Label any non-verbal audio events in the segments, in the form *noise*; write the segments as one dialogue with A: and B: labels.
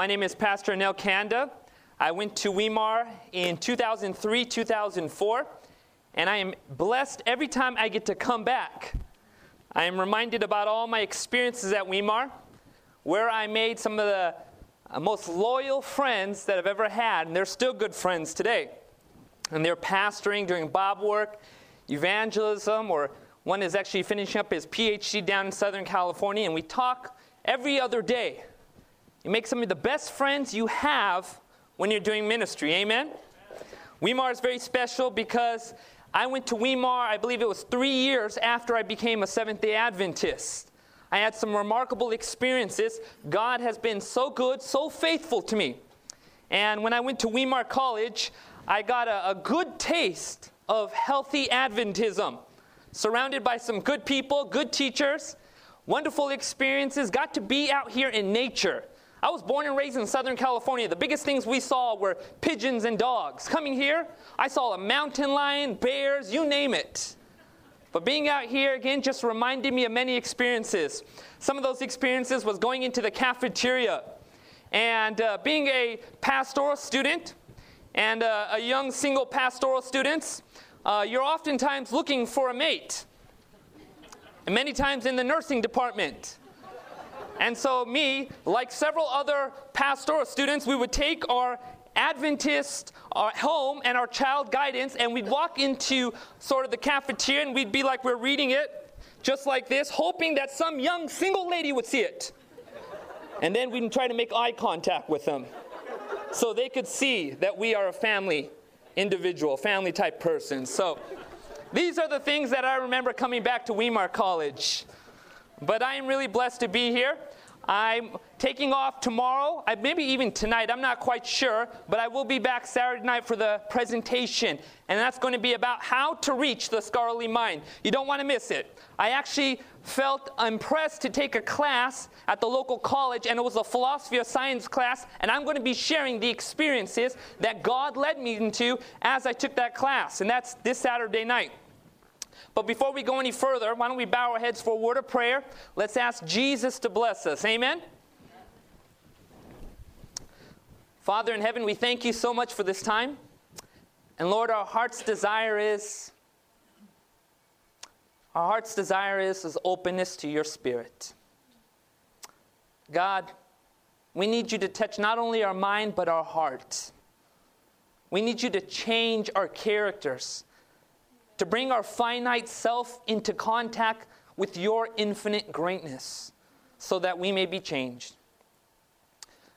A: My name is Pastor Anil Kanda. I went to Weimar in 2003, 2004, and I am blessed every time I get to come back. I am reminded about all my experiences at Weimar, where I made some of the uh, most loyal friends that I've ever had, and they're still good friends today. And they're pastoring, doing Bob work, evangelism, or one is actually finishing up his PhD down in Southern California, and we talk every other day. You make some of the best friends you have when you're doing ministry. Amen? Weimar is very special because I went to Weimar, I believe it was three years after I became a Seventh day Adventist. I had some remarkable experiences. God has been so good, so faithful to me. And when I went to Weimar College, I got a, a good taste of healthy Adventism, surrounded by some good people, good teachers, wonderful experiences, got to be out here in nature. I was born and raised in Southern California. The biggest things we saw were pigeons and dogs. Coming here, I saw a mountain lion, bears, you name it. But being out here again just reminded me of many experiences. Some of those experiences was going into the cafeteria and uh, being a pastoral student and uh, a young single pastoral student, uh, you're oftentimes looking for a mate. And many times in the nursing department. And so, me, like several other pastoral students, we would take our Adventist our home and our child guidance, and we'd walk into sort of the cafeteria and we'd be like we're reading it, just like this, hoping that some young single lady would see it. And then we'd try to make eye contact with them so they could see that we are a family individual, family type person. So these are the things that I remember coming back to Weimar College. But I am really blessed to be here. I'm taking off tomorrow, uh, maybe even tonight, I'm not quite sure, but I will be back Saturday night for the presentation. And that's going to be about how to reach the scholarly mind. You don't want to miss it. I actually felt impressed to take a class at the local college, and it was a philosophy of science class, and I'm going to be sharing the experiences that God led me into as I took that class. And that's this Saturday night. But before we go any further, why don't we bow our heads for a word of prayer? Let's ask Jesus to bless us. Amen? Father in heaven, we thank you so much for this time. And Lord, our heart's desire is our heart's desire is, is openness to your spirit. God, we need you to touch not only our mind but our heart. We need you to change our characters to bring our finite self into contact with your infinite greatness so that we may be changed.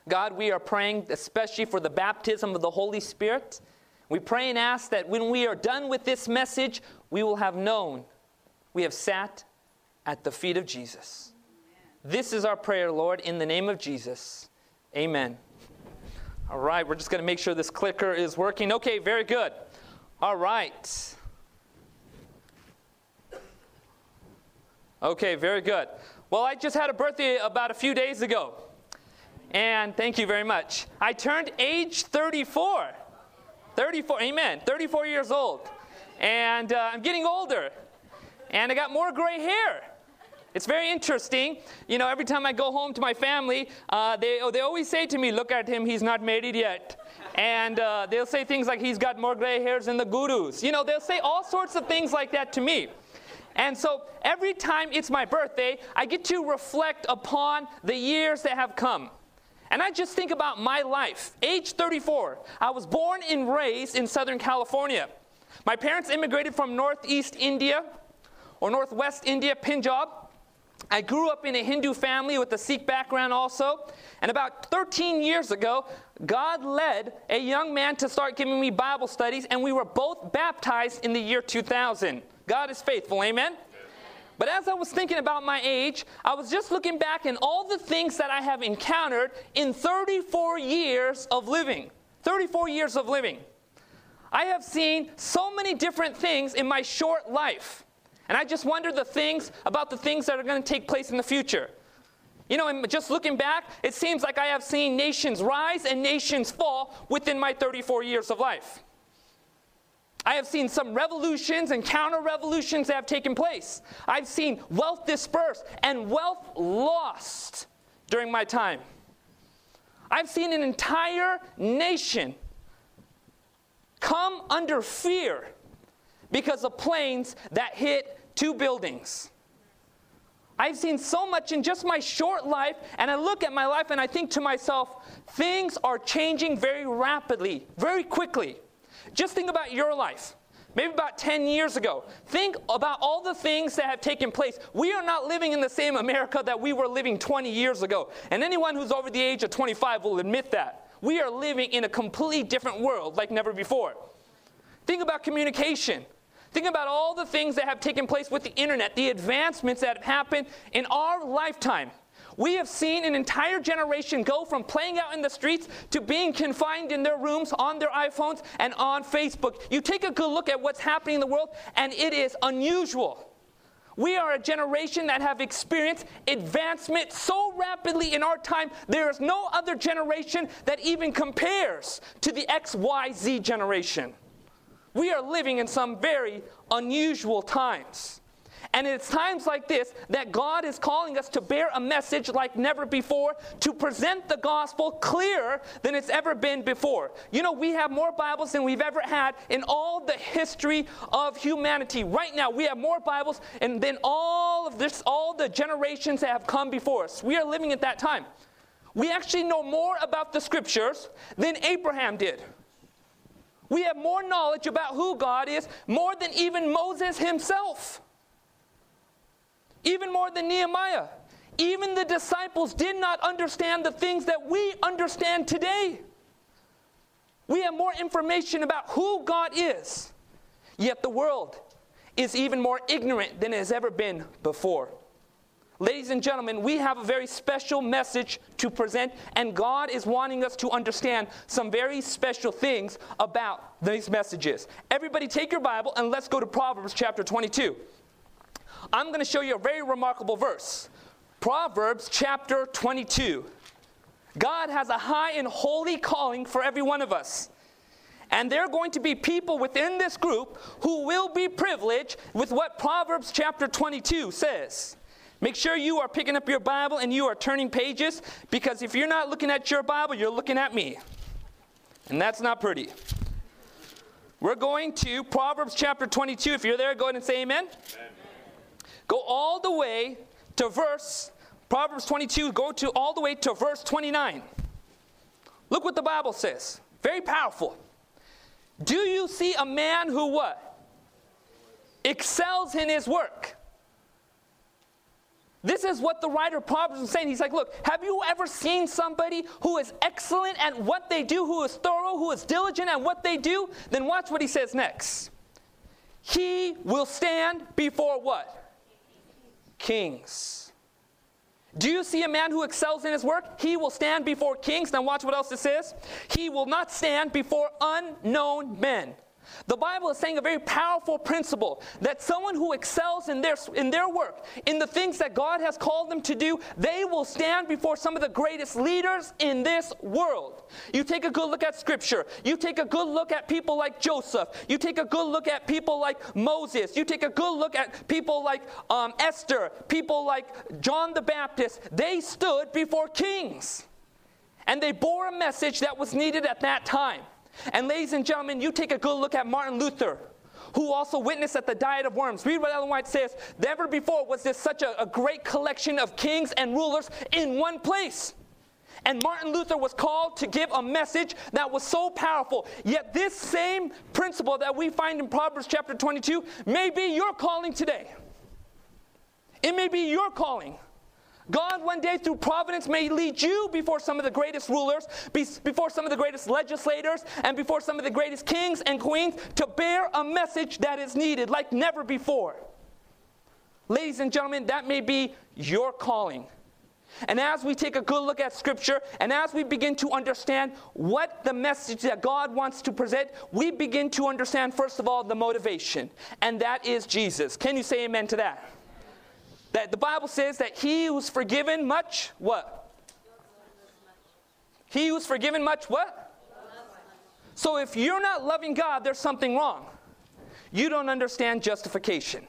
A: God, we are praying especially for the baptism of the Holy Spirit. We pray and ask that when we are done with this message, we will have known we have sat at the feet of Jesus. This is our prayer, Lord, in the name of Jesus. Amen. All right, we're just going to make sure this clicker is working. Okay, very good. All right. Okay, very good. Well, I just had a birthday about a few days ago. And thank you very much. I turned age 34. 34, amen. 34 years old. And uh, I'm getting older. And I got more gray hair. It's very interesting. You know, every time I go home to my family, uh, they, they always say to me, Look at him, he's not married yet. And uh, they'll say things like, He's got more gray hairs than the gurus. You know, they'll say all sorts of things like that to me. And so every time it's my birthday, I get to reflect upon the years that have come. And I just think about my life. Age 34, I was born and raised in Southern California. My parents immigrated from Northeast India or Northwest India, Punjab. I grew up in a Hindu family with a Sikh background also. And about 13 years ago, God led a young man to start giving me Bible studies, and we were both baptized in the year 2000. God is faithful, amen? But as I was thinking about my age, I was just looking back and all the things that I have encountered in 34 years of living. 34 years of living. I have seen so many different things in my short life. And I just wonder the things about the things that are going to take place in the future. You know, and just looking back, it seems like I have seen nations rise and nations fall within my 34 years of life. I have seen some revolutions and counter revolutions that have taken place. I've seen wealth dispersed and wealth lost during my time. I've seen an entire nation come under fear because of planes that hit two buildings. I've seen so much in just my short life, and I look at my life and I think to myself, things are changing very rapidly, very quickly. Just think about your life. Maybe about 10 years ago. Think about all the things that have taken place. We are not living in the same America that we were living 20 years ago. And anyone who's over the age of 25 will admit that. We are living in a completely different world like never before. Think about communication. Think about all the things that have taken place with the internet, the advancements that have happened in our lifetime. We have seen an entire generation go from playing out in the streets to being confined in their rooms on their iPhones and on Facebook. You take a good look at what's happening in the world, and it is unusual. We are a generation that have experienced advancement so rapidly in our time, there is no other generation that even compares to the XYZ generation. We are living in some very unusual times. And it's times like this that God is calling us to bear a message like never before, to present the gospel clearer than it's ever been before. You know, we have more Bibles than we've ever had in all the history of humanity. Right now, we have more Bibles and than all of this, all the generations that have come before us. We are living at that time. We actually know more about the scriptures than Abraham did. We have more knowledge about who God is, more than even Moses himself, even more than Nehemiah. Even the disciples did not understand the things that we understand today. We have more information about who God is, yet the world is even more ignorant than it has ever been before. Ladies and gentlemen, we have a very special message to present, and God is wanting us to understand some very special things about these messages. Everybody, take your Bible and let's go to Proverbs chapter 22. I'm going to show you a very remarkable verse. Proverbs chapter 22. God has a high and holy calling for every one of us. And there are going to be people within this group who will be privileged with what Proverbs chapter 22 says. Make sure you are picking up your Bible and you are turning pages because if you're not looking at your Bible, you're looking at me. And that's not pretty. We're going to Proverbs chapter 22. If you're there, go ahead and say amen. amen. Go all the way to verse, Proverbs 22, go to all the way to verse 29. Look what the Bible says. Very powerful. Do you see a man who what? Excels in his work. This is what the writer of Proverbs is saying. He's like, look, have you ever seen somebody who is excellent at what they do, who is thorough, who is diligent at what they do? Then watch what he says next. He will stand before what? Kings. Do you see a man who excels in his work? He will stand before kings. Now, watch what else this is. He will not stand before unknown men. The Bible is saying a very powerful principle that someone who excels in their, in their work, in the things that God has called them to do, they will stand before some of the greatest leaders in this world. You take a good look at Scripture. You take a good look at people like Joseph. You take a good look at people like Moses. You take a good look at people like um, Esther, people like John the Baptist. They stood before kings. And they bore a message that was needed at that time. And ladies and gentlemen, you take a good look at Martin Luther, who also witnessed at the Diet of Worms. Read what Ellen White says. Never before was there such a, a great collection of kings and rulers in one place. And Martin Luther was called to give a message that was so powerful. Yet, this same principle that we find in Proverbs chapter 22 may be your calling today. It may be your calling. God, one day through providence, may lead you before some of the greatest rulers, before some of the greatest legislators, and before some of the greatest kings and queens to bear a message that is needed like never before. Ladies and gentlemen, that may be your calling. And as we take a good look at Scripture, and as we begin to understand what the message that God wants to present, we begin to understand, first of all, the motivation, and that is Jesus. Can you say amen to that? That the Bible says that he who's forgiven much, what? He who's forgiven much, what? So if you're not loving God, there's something wrong. You don't understand justification.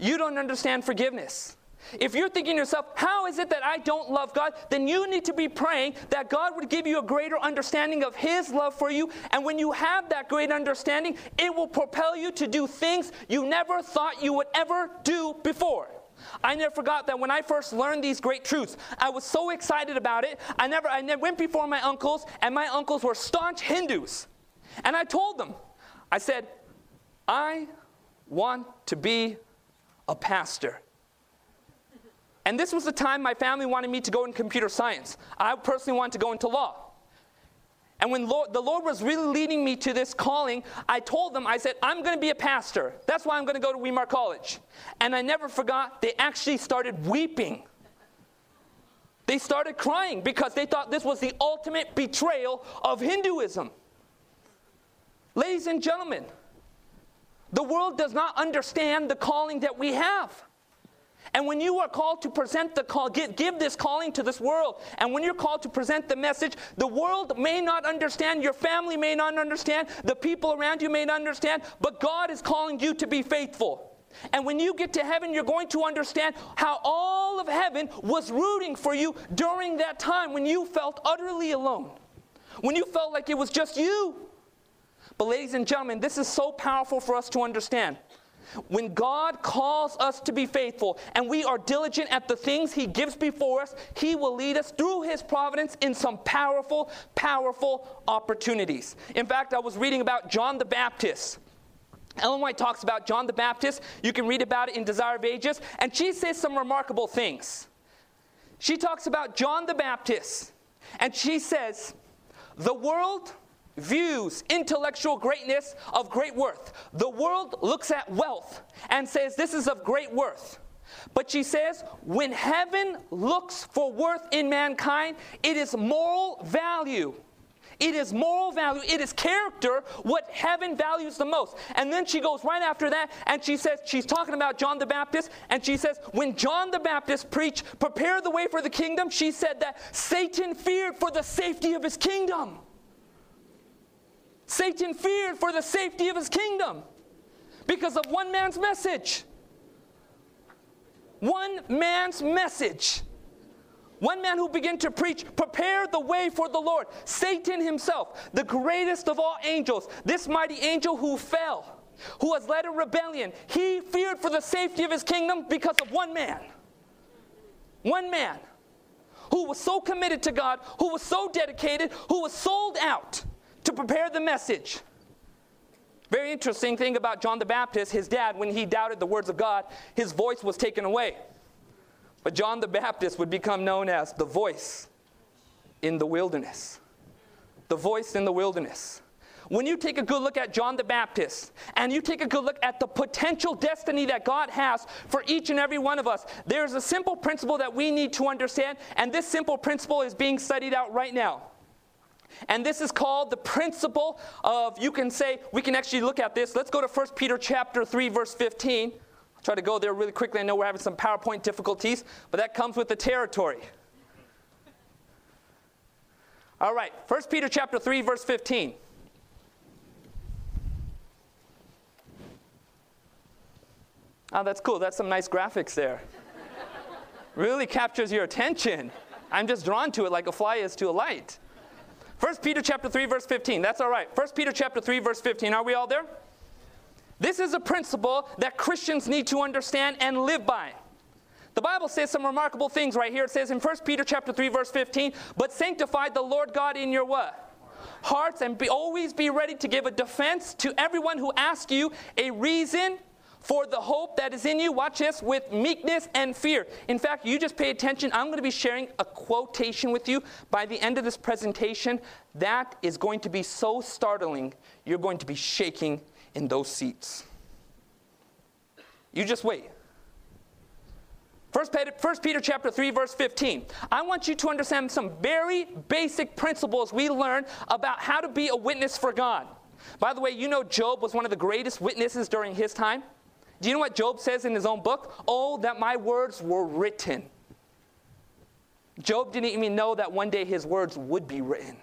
A: You don't understand forgiveness. If you're thinking to yourself, how is it that I don't love God? Then you need to be praying that God would give you a greater understanding of His love for you. And when you have that great understanding, it will propel you to do things you never thought you would ever do before. I never forgot that when I first learned these great truths, I was so excited about it. I never, I never went before my uncles, and my uncles were staunch Hindus. And I told them, I said, I want to be a pastor. And this was the time my family wanted me to go in computer science. I personally wanted to go into law. And when Lord, the Lord was really leading me to this calling, I told them, I said, I'm going to be a pastor. That's why I'm going to go to Weimar College. And I never forgot, they actually started weeping. They started crying because they thought this was the ultimate betrayal of Hinduism. Ladies and gentlemen, the world does not understand the calling that we have. And when you are called to present the call, give, give, this calling to this world, and when you're called to present the message, the world may not understand, your family may not understand, the people around you may not understand, but God is calling you to be faithful. And when you get to heaven, you're going to understand how all of heaven was rooting for you during that time when you felt utterly alone, when you felt like it was just you. But, ladies and gentlemen, this is so powerful for us to understand. When God calls us to be faithful and we are diligent at the things He gives before us, He will lead us through His providence in some powerful, powerful opportunities. In fact, I was reading about John the Baptist. Ellen White talks about John the Baptist. You can read about it in Desire of Ages. And she says some remarkable things. She talks about John the Baptist. And she says, The world views intellectual greatness of great worth. The world looks at wealth and says this is of great worth. But she says, when heaven looks for worth in mankind, it is moral value. It is moral value. It is character what heaven values the most. And then she goes right after that and she says, she's talking about John the Baptist, and she says, when John the Baptist preached, prepare the way for the kingdom, she said that Satan feared for the safety of his kingdom. Satan feared for the safety of his kingdom because of one man's message. One man's message. One man who began to preach, prepare the way for the Lord. Satan himself, the greatest of all angels, this mighty angel who fell, who has led a rebellion, he feared for the safety of his kingdom because of one man. One man who was so committed to God, who was so dedicated, who was sold out to prepare the message. Very interesting thing about John the Baptist, his dad, when he doubted the words of God, his voice was taken away. But John the Baptist would become known as the voice in the wilderness. The voice in the wilderness. When you take a good look at John the Baptist and you take a good look at the potential destiny that God has for each and every one of us, there's a simple principle that we need to understand, and this simple principle is being studied out right now. And this is called the principle of, you can say, we can actually look at this. Let's go to 1 Peter chapter 3, verse 15. I'll try to go there really quickly. I know we're having some PowerPoint difficulties, but that comes with the territory. All right, 1 Peter chapter 3, verse 15. Oh, that's cool. That's some nice graphics there. really captures your attention. I'm just drawn to it like a fly is to a light. 1 Peter chapter 3 verse 15. That's all right. 1 Peter chapter 3 verse 15. Are we all there? This is a principle that Christians need to understand and live by. The Bible says some remarkable things right here. It says in 1 Peter chapter 3 verse 15, "But sanctify the Lord God in your what? Hearts and be, always be ready to give a defense to everyone who asks you a reason for the hope that is in you, watch this, with meekness and fear. In fact, you just pay attention. I'm going to be sharing a quotation with you by the end of this presentation. That is going to be so startling, you're going to be shaking in those seats. You just wait. First Peter, Peter chapter 3 verse 15. I want you to understand some very basic principles we learn about how to be a witness for God. By the way, you know Job was one of the greatest witnesses during his time. Do you know what Job says in his own book? Oh, that my words were written. Job didn't even know that one day his words would be written.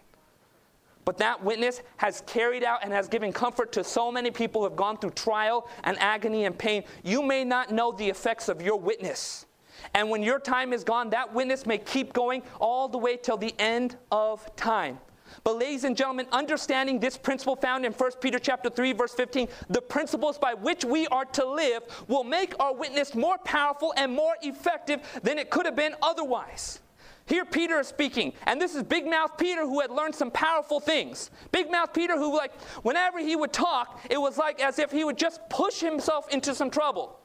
A: But that witness has carried out and has given comfort to so many people who have gone through trial and agony and pain. You may not know the effects of your witness. And when your time is gone, that witness may keep going all the way till the end of time. But ladies and gentlemen, understanding this principle found in 1 Peter chapter 3 verse 15, the principles by which we are to live will make our witness more powerful and more effective than it could have been otherwise. Here Peter is speaking, and this is big mouth Peter who had learned some powerful things. Big mouth Peter who like whenever he would talk, it was like as if he would just push himself into some trouble.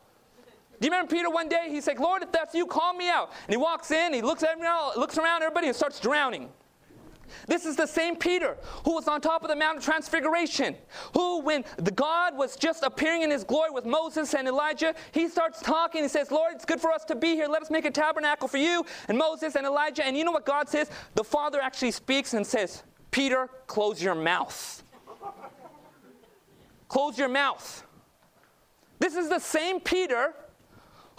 A: Do you remember Peter one day? He's like, Lord, if that's you, call me out. And he walks in, he looks, at around, looks around everybody and starts drowning. This is the same Peter who was on top of the Mount of Transfiguration, who, when the God was just appearing in his glory with Moses and Elijah, he starts talking. He says, Lord, it's good for us to be here. Let us make a tabernacle for you and Moses and Elijah. And you know what God says? The Father actually speaks and says, Peter, close your mouth. close your mouth. This is the same Peter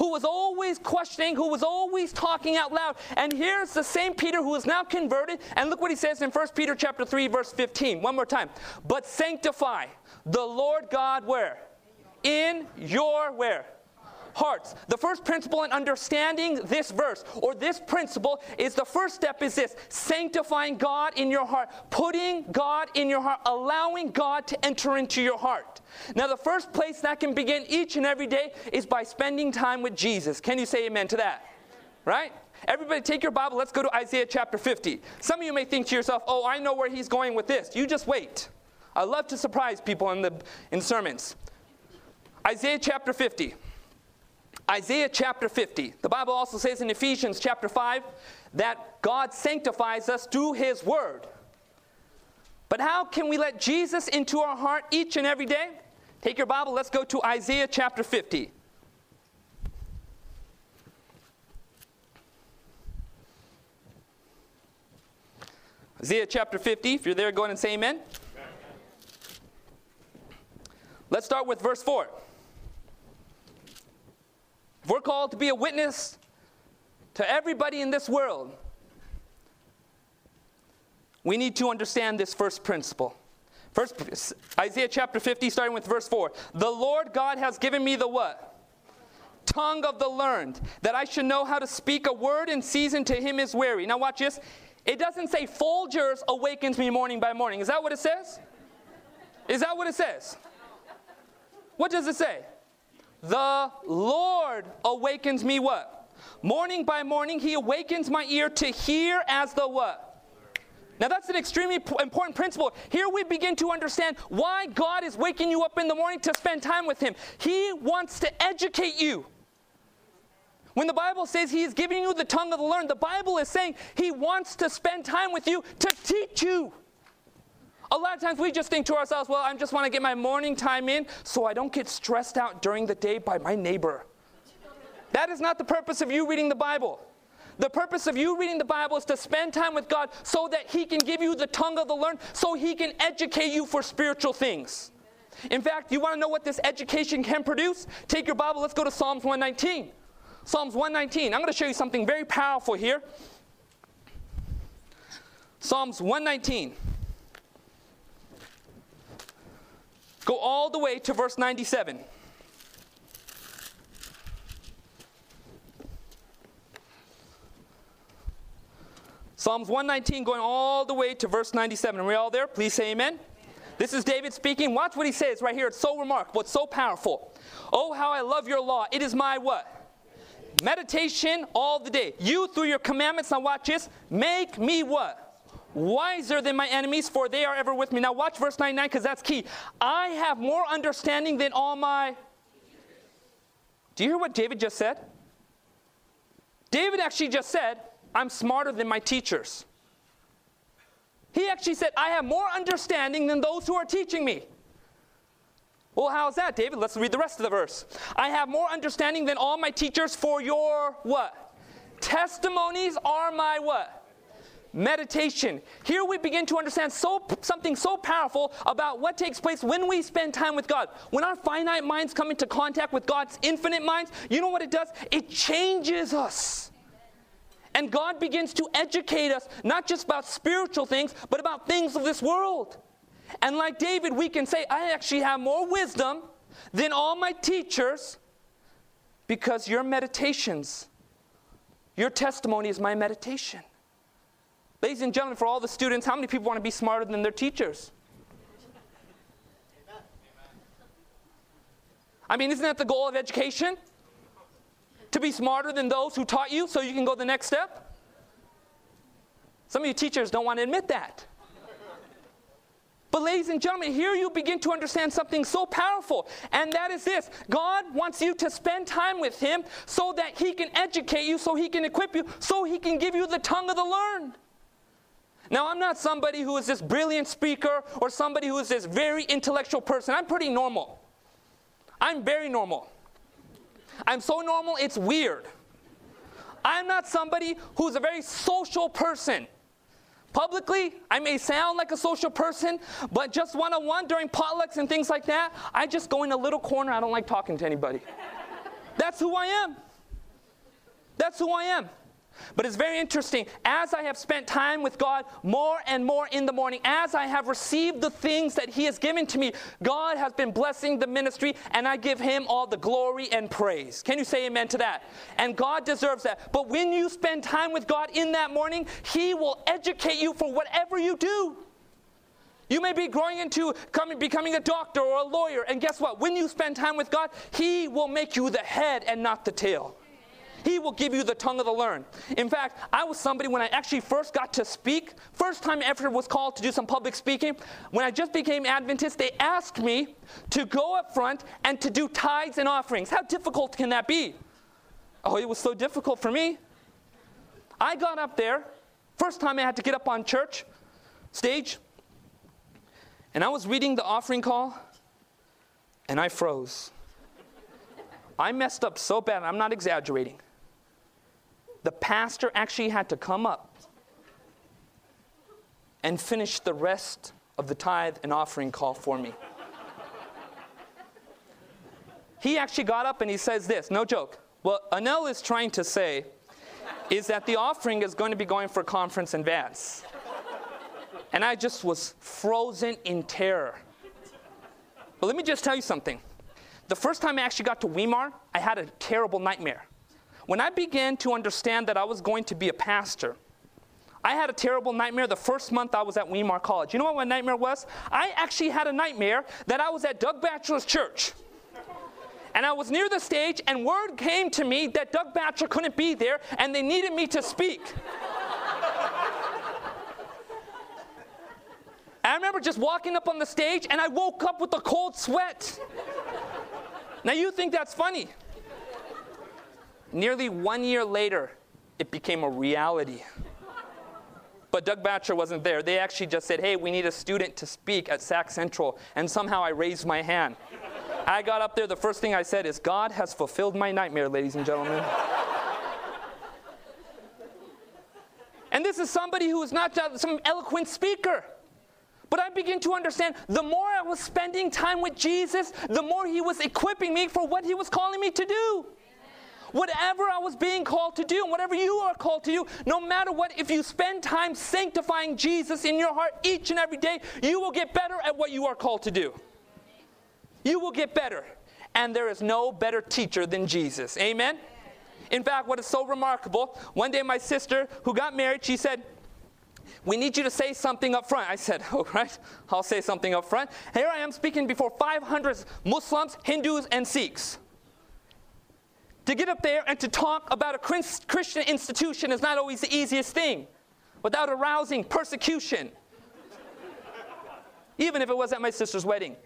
A: who was always questioning, who was always talking out loud. And here's the same Peter who is now converted. And look what he says in 1 Peter chapter 3, verse 15. One more time. But sanctify the Lord God where? In your where? Hearts. The first principle in understanding this verse or this principle is the first step is this sanctifying God in your heart, putting God in your heart, allowing God to enter into your heart. Now, the first place that can begin each and every day is by spending time with Jesus. Can you say amen to that? Right? Everybody, take your Bible. Let's go to Isaiah chapter 50. Some of you may think to yourself, oh, I know where he's going with this. You just wait. I love to surprise people in, the, in sermons. Isaiah chapter 50. Isaiah chapter 50. The Bible also says in Ephesians chapter 5 that God sanctifies us through his word. But how can we let Jesus into our heart each and every day? Take your Bible, let's go to Isaiah chapter 50. Isaiah chapter 50, if you're there, go ahead and say amen. Let's start with verse 4. If we're called to be a witness to everybody in this world, we need to understand this first principle. First, Isaiah chapter 50, starting with verse 4. The Lord God has given me the what? Tongue of the learned, that I should know how to speak a word in season to him is weary. Now, watch this. It doesn't say Folgers awakens me morning by morning. Is that what it says? Is that what it says? What does it say? The Lord awakens me what? Morning by morning, he awakens my ear to hear as the what? Now, that's an extremely important principle. Here we begin to understand why God is waking you up in the morning to spend time with Him. He wants to educate you. When the Bible says He is giving you the tongue of the learned, the Bible is saying He wants to spend time with you to teach you. A lot of times we just think to ourselves, well, I just want to get my morning time in so I don't get stressed out during the day by my neighbor. That is not the purpose of you reading the Bible. The purpose of you reading the Bible is to spend time with God so that He can give you the tongue of the learned, so He can educate you for spiritual things. In fact, you want to know what this education can produce? Take your Bible, let's go to Psalms 119. Psalms 119. I'm going to show you something very powerful here. Psalms 119. Go all the way to verse 97. Psalms 119 going all the way to verse 97. Are we all there? Please say amen. This is David speaking. Watch what he says right here. It's so remarkable. It's so powerful. Oh, how I love your law. It is my what? Meditation all the day. You, through your commandments, now watch this, make me what? Wiser than my enemies, for they are ever with me. Now, watch verse 99 because that's key. I have more understanding than all my. Do you hear what David just said? David actually just said, I'm smarter than my teachers. He actually said, I have more understanding than those who are teaching me. Well, how's that, David? Let's read the rest of the verse. I have more understanding than all my teachers for your what? Testimonies are my what? Meditation. Here we begin to understand so, something so powerful about what takes place when we spend time with God. When our finite minds come into contact with God's infinite minds, you know what it does? It changes us. And God begins to educate us, not just about spiritual things, but about things of this world. And like David, we can say, I actually have more wisdom than all my teachers because your meditations Your testimony is my meditation. Ladies and gentlemen, for all the students, how many people want to be smarter than their teachers? I mean, isn't that the goal of education? To be smarter than those who taught you so you can go the next step? Some of you teachers don't want to admit that. But, ladies and gentlemen, here you begin to understand something so powerful, and that is this God wants you to spend time with Him so that He can educate you, so He can equip you, so He can give you the tongue of the learned. Now, I'm not somebody who is this brilliant speaker or somebody who is this very intellectual person. I'm pretty normal. I'm very normal. I'm so normal, it's weird. I'm not somebody who's a very social person. Publicly, I may sound like a social person, but just one on one during potlucks and things like that, I just go in a little corner. I don't like talking to anybody. That's who I am. That's who I am. But it's very interesting. As I have spent time with God more and more in the morning, as I have received the things that He has given to me, God has been blessing the ministry, and I give Him all the glory and praise. Can you say amen to that? And God deserves that. But when you spend time with God in that morning, He will educate you for whatever you do. You may be growing into coming, becoming a doctor or a lawyer, and guess what? When you spend time with God, He will make you the head and not the tail. He will give you the tongue of the learned. In fact, I was somebody when I actually first got to speak, first time ever was called to do some public speaking, when I just became Adventist, they asked me to go up front and to do tithes and offerings. How difficult can that be? Oh, it was so difficult for me. I got up there, first time I had to get up on church stage, and I was reading the offering call, and I froze. I messed up so bad, I'm not exaggerating the pastor actually had to come up and finish the rest of the tithe and offering call for me. he actually got up and he says this no joke. What Anil is trying to say is that the offering is going to be going for conference advance. And I just was frozen in terror. But let me just tell you something. The first time I actually got to Weimar, I had a terrible nightmare. When I began to understand that I was going to be a pastor, I had a terrible nightmare the first month I was at Weimar College. You know what my nightmare was? I actually had a nightmare that I was at Doug Batchelor's church. And I was near the stage, and word came to me that Doug Batchelor couldn't be there, and they needed me to speak. *laughs* I remember just walking up on the stage, and I woke up with a cold sweat. now, you think that's funny. Nearly one year later, it became a reality. But Doug Batchelor wasn't there. They actually just said, hey, we need a student to speak at Sac Central. And somehow I raised my hand. I got up there, the first thing I said is, God has fulfilled my nightmare, ladies and gentlemen. and this is somebody who is not some eloquent speaker. But I begin to understand the more I was spending time with Jesus, the more He was equipping me for what He was calling me to do. Whatever I was being called to do, and whatever you are called to do, no matter what, if you spend time sanctifying Jesus in your heart each and every day, you will get better at what you are called to do. You will get better. And there is no better teacher than Jesus. Amen? In fact, what is so remarkable, one day my sister who got married, she said, we need you to say something up front. I said, *laughs* all right, I'll say something up front. Here I am speaking before 500 Muslims, Hindus, and Sikhs. To get up there and to talk about a Christian institution is not always the easiest thing without arousing persecution. *laughs* Even if it was at my sister's wedding.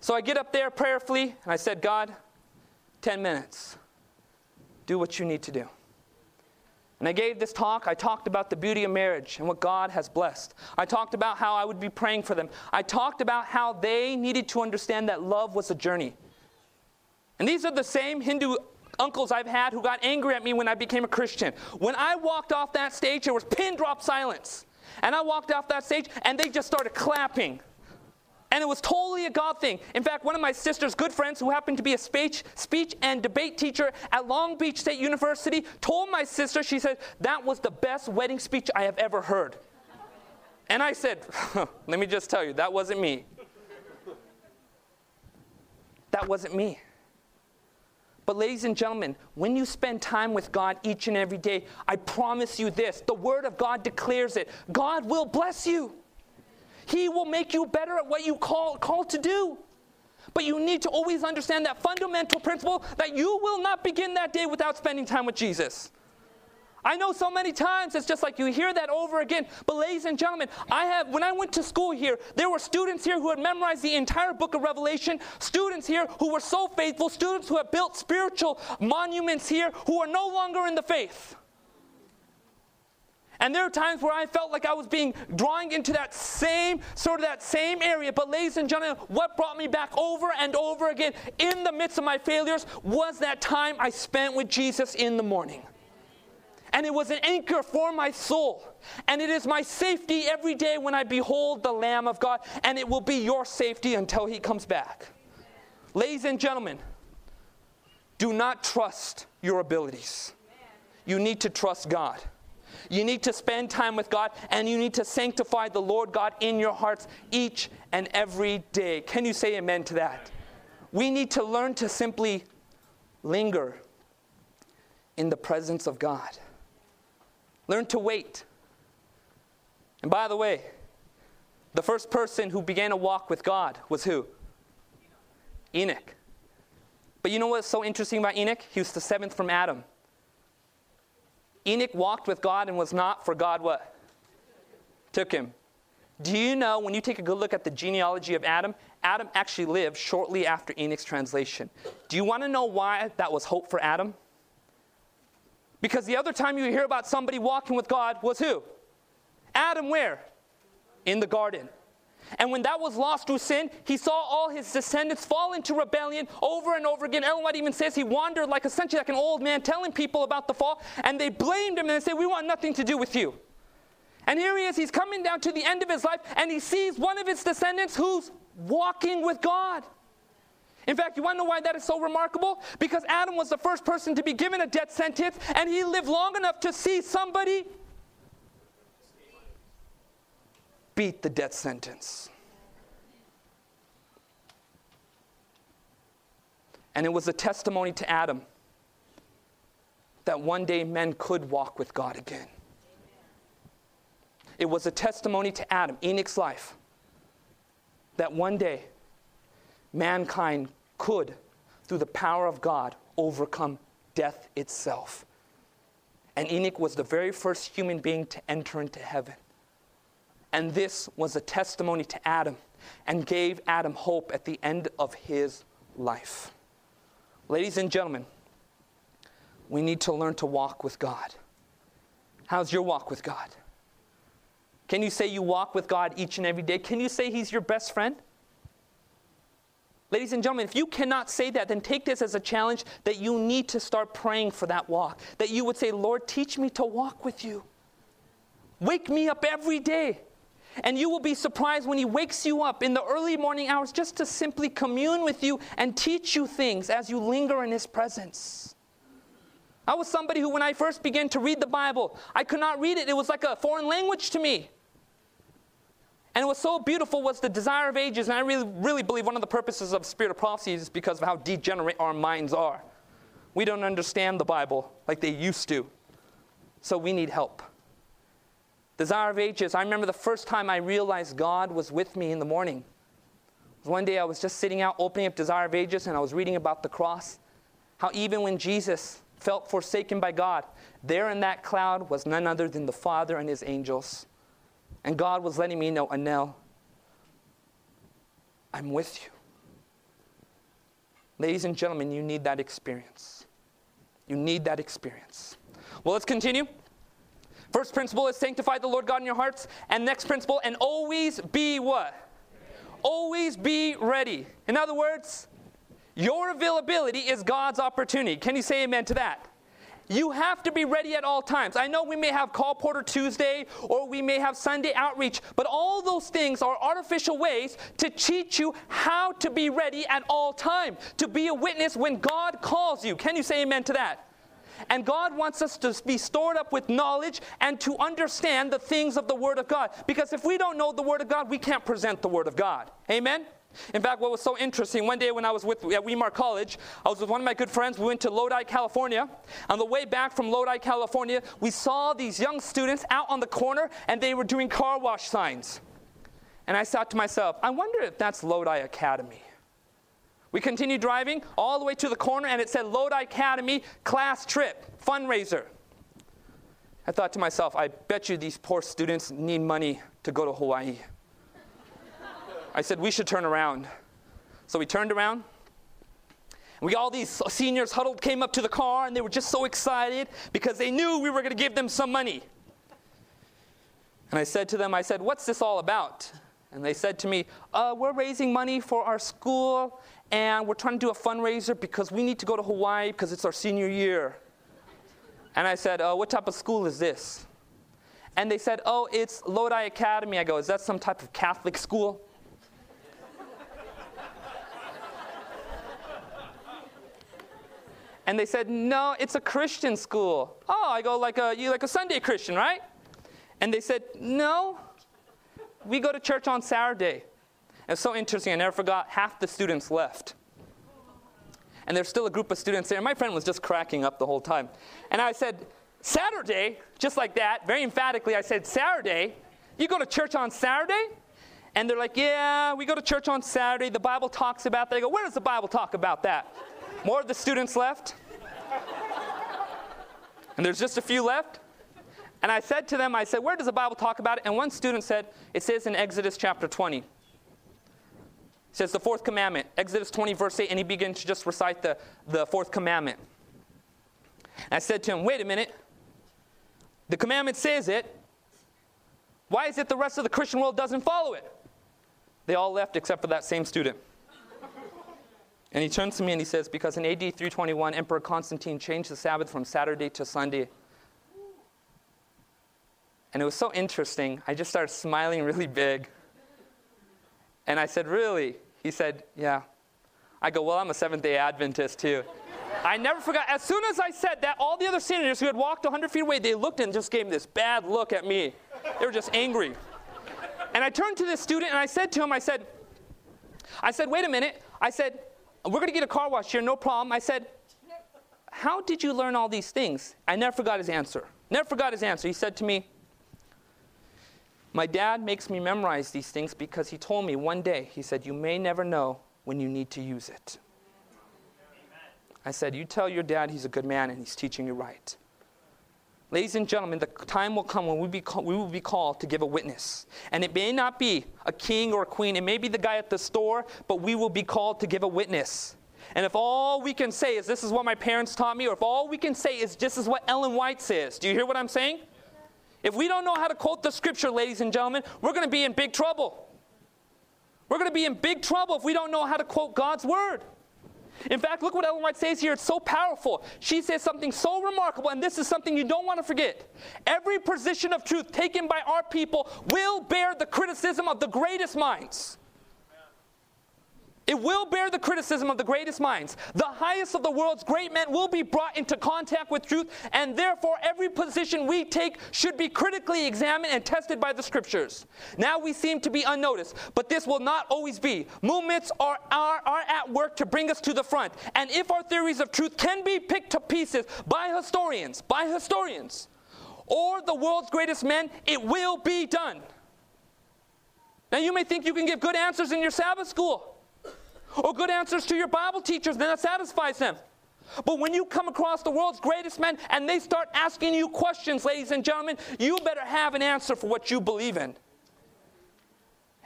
A: So I get up there prayerfully and I said, God, 10 minutes. Do what you need to do. And I gave this talk. I talked about the beauty of marriage and what God has blessed. I talked about how I would be praying for them. I talked about how they needed to understand that love was a journey. And these are the same Hindu uncles I've had who got angry at me when I became a Christian. When I walked off that stage, there was pin drop silence. And I walked off that stage and they just started clapping. And it was totally a God thing. In fact, one of my sister's good friends, who happened to be a speech, speech and debate teacher at Long Beach State University, told my sister, she said, that was the best wedding speech I have ever heard. And I said, *laughs* let me just tell you, that wasn't me. That wasn't me. But, ladies and gentlemen, when you spend time with God each and every day, I promise you this the Word of God declares it God will bless you. He will make you better at what you call called to do. But you need to always understand that fundamental principle that you will not begin that day without spending time with Jesus. I know so many times it's just like you hear that over again. But ladies and gentlemen, I have when I went to school here, there were students here who had memorized the entire book of Revelation, students here who were so faithful, students who have built spiritual monuments here who are no longer in the faith. And there are times where I felt like I was being drawing into that same sort of that same area. But ladies and gentlemen, what brought me back over and over again in the midst of my failures was that time I spent with Jesus in the morning and it was an anchor for my soul. And it is my safety every day when I behold the Lamb of God, and it will be your safety until He comes back. Ladies and gentlemen, do not trust your abilities. You need to trust God. You need to spend time with God, and you need to sanctify the Lord God in your hearts each and every day. Can you say amen to that? We need to learn to simply linger in the presence of God. Learn to wait. And by the way, the first person who began a walk with God was who? Enoch. But you know what's so interesting about Enoch? He was the seventh from Adam. Enoch walked with God and was not, for God what? Took him. Do you know when you take a good look at the genealogy of Adam, Adam actually lived shortly after Enoch's translation. Do you want to know why that was hope for Adam? Because the other time you hear about somebody walking with God was who? Adam, where? In the garden. And when that was lost through sin, he saw all his descendants fall into rebellion over and over again. Ellen White even says he wandered like essentially like an old man telling people about the fall, and they blamed him and they said, We want nothing to do with you. And here he is, he's coming down to the end of his life, and he sees one of his descendants who's walking with God. In fact, you want to know why that is so remarkable? Because Adam was the first person to be given a death sentence, and he lived long enough to see somebody beat the death sentence. And it was a testimony to Adam that one day men could walk with God again. It was a testimony to Adam, Enoch's life, that one day mankind could, through the power of God, overcome death itself. And Enoch was the very first human being to enter into heaven. And this was a testimony to Adam and gave Adam hope at the end of his life. Ladies and gentlemen, we need to learn to walk with God. How's your walk with God? Can you say you walk with God each and every day? Can you say He's your best friend? Ladies and gentlemen, if you cannot say that, then take this as a challenge that you need to start praying for that walk. That you would say, Lord, teach me to walk with you. Wake me up every day. And you will be surprised when He wakes you up in the early morning hours just to simply commune with you and teach you things as you linger in His presence. I was somebody who, when I first began to read the Bible, I could not read it. It was like a foreign language to me. And what's so beautiful was the desire of ages, and I really, really believe one of the purposes of Spirit of Prophecy is because of how degenerate our minds are. We don't understand the Bible like they used to, so we need help. Desire of ages, I remember the first time I realized God was with me in the morning. One day I was just sitting out opening up Desire of Ages and I was reading about the cross. How even when Jesus felt forsaken by God, there in that cloud was none other than the Father and his angels. And God was letting me know, Anil, I'm with you. Ladies and gentlemen, you need that experience. You need that experience. Well, let's continue. First principle is sanctify the Lord God in your hearts. And next principle, and always be what? Always be ready. In other words, your availability is God's opportunity. Can you say amen to that? You have to be ready at all times. I know we may have Colporteur Tuesday or we may have Sunday outreach, but all those things are artificial ways to teach you how to be ready at all time, to be a witness when God calls you. Can you say amen to that? And God wants us to be stored up with knowledge and to understand the things of the Word of God. Because if we don't know the Word of God, we can't present the Word of God. Amen? In fact, what was so interesting, one day when I was with at Weimar College, I was with one of my good friends. We went to Lodi, California. On the way back from Lodi, California, we saw these young students out on the corner and they were doing car wash signs. And I thought to myself, I wonder if that's Lodi Academy. We continued driving all the way to the corner and it said Lodi Academy class trip, fundraiser. I thought to myself, I bet you these poor students need money to go to Hawaii. I said, we should turn around. So we turned around. We all these seniors huddled, came up to the car, and they were just so excited because they knew we were going to give them some money. And I said to them, I said, What's this all about? And they said to me, uh, We're raising money for our school, and we're trying to do a fundraiser because we need to go to Hawaii because it's our senior year. And I said, uh, What type of school is this? And they said, Oh, it's Lodi Academy. I go, Is that some type of Catholic school? And they said, No, it's a Christian school. Oh, I go, like a, you like a Sunday Christian, right? And they said, No, we go to church on Saturday. It's so interesting, I never forgot, half the students left. And there's still a group of students there. My friend was just cracking up the whole time. And I said, Saturday, just like that, very emphatically, I said, Saturday? You go to church on Saturday? And they're like, Yeah, we go to church on Saturday. The Bible talks about that. I go, Where does the Bible talk about that? More of the students left. and there's just a few left. And I said to them, I said, Where does the Bible talk about it? And one student said, It says in Exodus chapter 20. It says the fourth commandment, Exodus 20, verse 8, and he began to just recite the, the fourth commandment. And I said to him, Wait a minute. The commandment says it. Why is it the rest of the Christian world doesn't follow it? They all left except for that same student. And he turns to me and he says, Because in AD 321, Emperor Constantine changed the Sabbath from Saturday to Sunday. And it was so interesting. I just started smiling really big. And I said, Really? He said, Yeah. I go, Well, I'm a Seventh day Adventist too. I never forgot. As soon as I said that, all the other senators who had walked 100 feet away, they looked and just gave this bad look at me. They were just angry. And I turned to this student and I said to him, I said, I said, wait a minute. I said, we're going to get a car wash here, no problem. I said, How did you learn all these things? I never forgot his answer. Never forgot his answer. He said to me, My dad makes me memorize these things because he told me one day, he said, You may never know when you need to use it. I said, You tell your dad he's a good man and he's teaching you right. Ladies and gentlemen, the time will come when we, be call, we will be called to give a witness. And it may not be a king or a queen, it may be the guy at the store, but we will be called to give a witness. And if all we can say is this is what my parents taught me, or if all we can say is this is what Ellen White says, do you hear what I'm saying? If we don't know how to quote the scripture, ladies and gentlemen, we're going to be in big trouble. We're going to be in big trouble if we don't know how to quote God's word. In fact, look what Ellen White says here. It's so powerful. She says something so remarkable, and this is something you don't want to forget. Every position of truth taken by our people will bear the criticism of the greatest minds. It will bear the criticism of the greatest minds. The highest of the world's great men will be brought into contact with truth, and therefore every position we take should be critically examined and tested by the scriptures. Now we seem to be unnoticed, but this will not always be. Movements are, are, are at work to bring us to the front. And if our theories of truth can be picked to pieces by historians, by historians, or the world's greatest men, it will be done. Now you may think you can give good answers in your Sabbath school or good answers to your Bible teachers, then that satisfies them. But when you come across the world's greatest men and they start asking you questions, ladies and gentlemen, you better have an answer for what you believe in.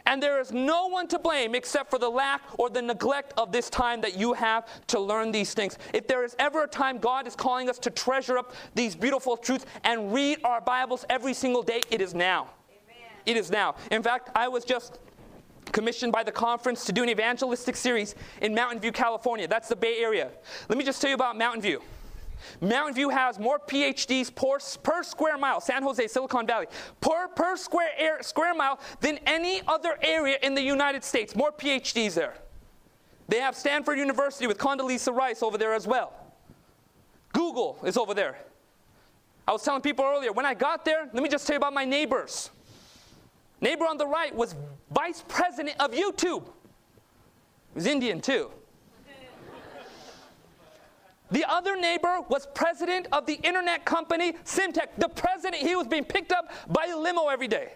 A: And there is no one to blame except for the lack or the neglect of this time that you have to learn these things. If there is ever a time God is calling us to treasure up these beautiful truths and read our Bibles every single day, it is now. Amen. It is now. In fact, I was just commissioned by the conference to do an evangelistic series in Mountain View, California. That's the Bay Area. Let me just tell you about Mountain View. Mountain View has more PhDs per, per square mile, San Jose, Silicon Valley, per, per square, air, square mile than any other area in the United States. More PhDs there. They have Stanford University with Condoleezza Rice over there as well. Google is over there. I was telling people earlier, when I got there, let me just tell you about my neighbors. Neighbor on the right was vice president of YouTube. was Indian too. The other neighbor was president of the internet company Symantec. The president, he was being picked up by a limo every day.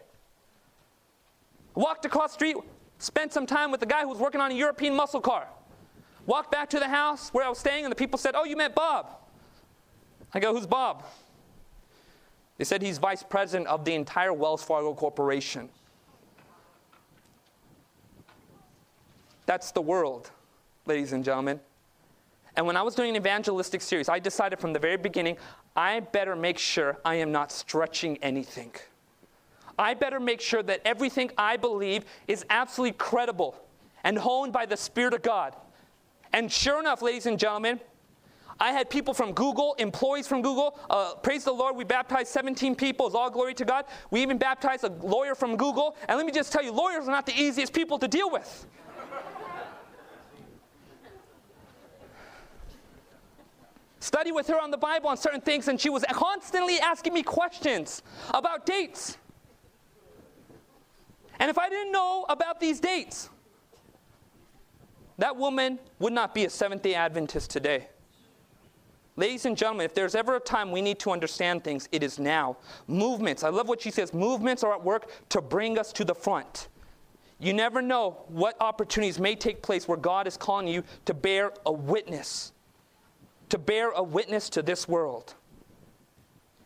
A: Walked across street, spent some time with the guy who was working on a European muscle car. Walked back to the house where I was staying, and the people said, Oh, you met Bob. I go, Who's Bob? They said he's vice president of the entire Wells Fargo Corporation. That's the world, ladies and gentlemen. And when I was doing an evangelistic series, I decided from the very beginning I better make sure I am not stretching anything. I better make sure that everything I believe is absolutely credible and honed by the Spirit of God. And sure enough, ladies and gentlemen, I had people from Google, employees from Google. Uh, praise the Lord, we baptized 17 people. It's all glory to God. We even baptized a lawyer from Google. And let me just tell you, lawyers are not the easiest people to deal with. Study with her on the Bible on certain things, and she was constantly asking me questions about dates. And if I didn't know about these dates, that woman would not be a Seventh day Adventist today. Ladies and gentlemen, if there's ever a time we need to understand things, it is now. Movements, I love what she says, movements are at work to bring us to the front. You never know what opportunities may take place where God is calling you to bear a witness, to bear a witness to this world.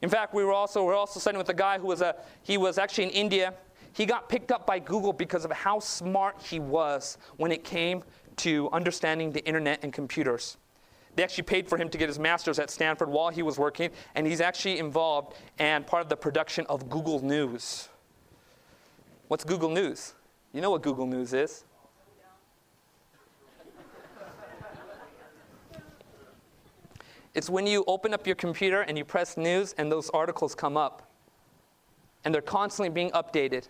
A: In fact, we were also, we were also studying with a guy who was, a, he was actually in India. He got picked up by Google because of how smart he was when it came to understanding the internet and computers. They actually paid for him to get his master's at Stanford while he was working, and he's actually involved and part of the production of Google News. What's Google News? You know what Google News is. It's when you open up your computer and you press news and those articles come up. And they're constantly being updated.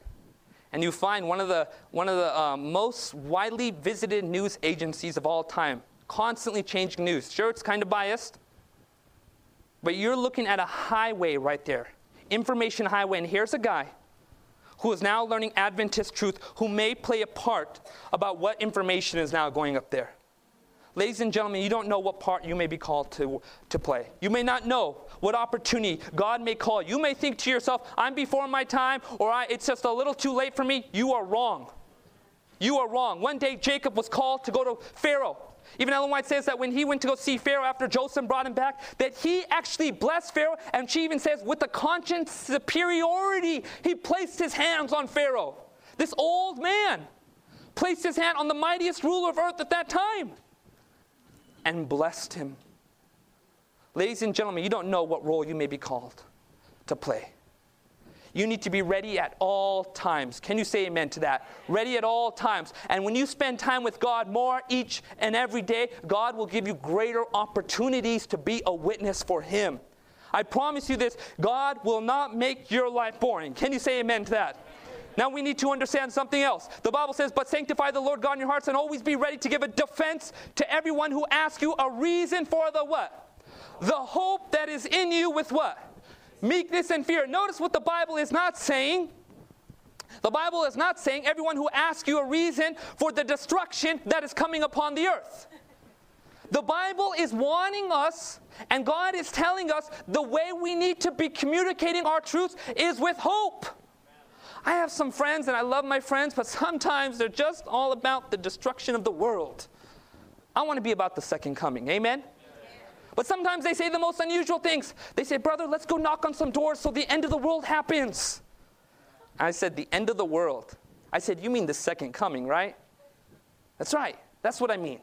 A: And you find one of the, one of the uh, most widely visited news agencies of all time constantly changing news. Sure, it's kind of biased, but you're looking at a highway right there, information highway, and here's a guy who is now learning Adventist truth who may play a part about what information is now going up there. Ladies and gentlemen, you don't know what part you may be called to, to play. You may not know what opportunity God may call. You may think to yourself, I'm before my time, or I it's just a little too late for me. You are wrong. You are wrong. One day, Jacob was called to go to Pharaoh. Even Ellen White says that when he went to go see Pharaoh after Joseph brought him back, that he actually blessed Pharaoh, and she even says, with the conscience superiority, he placed his hands on Pharaoh. This old man placed his hand on the mightiest ruler of earth at that time and blessed him. Ladies and gentlemen, you don't know what role you may be called to play. You need to be ready at all times. Can you say amen to that? Ready at all times. And when you spend time with God more each and every day, God will give you greater opportunities to be a witness for Him. I promise you this God will not make your life boring. Can you say amen to that? Now we need to understand something else. The Bible says, But sanctify the Lord God in your hearts and always be ready to give a defense to everyone who asks you a reason for the what? The hope that is in you with what? Meekness and fear. Notice what the Bible is not saying. The Bible is not saying everyone who asks you a reason for the destruction that is coming upon the earth. The Bible is warning us, and God is telling us the way we need to be communicating our truths is with hope. I have some friends, and I love my friends, but sometimes they're just all about the destruction of the world. I want to be about the second coming. Amen? But sometimes they say the most unusual things. They say, Brother, let's go knock on some doors so the end of the world happens. I said, The end of the world. I said, You mean the second coming, right? That's right. That's what I mean.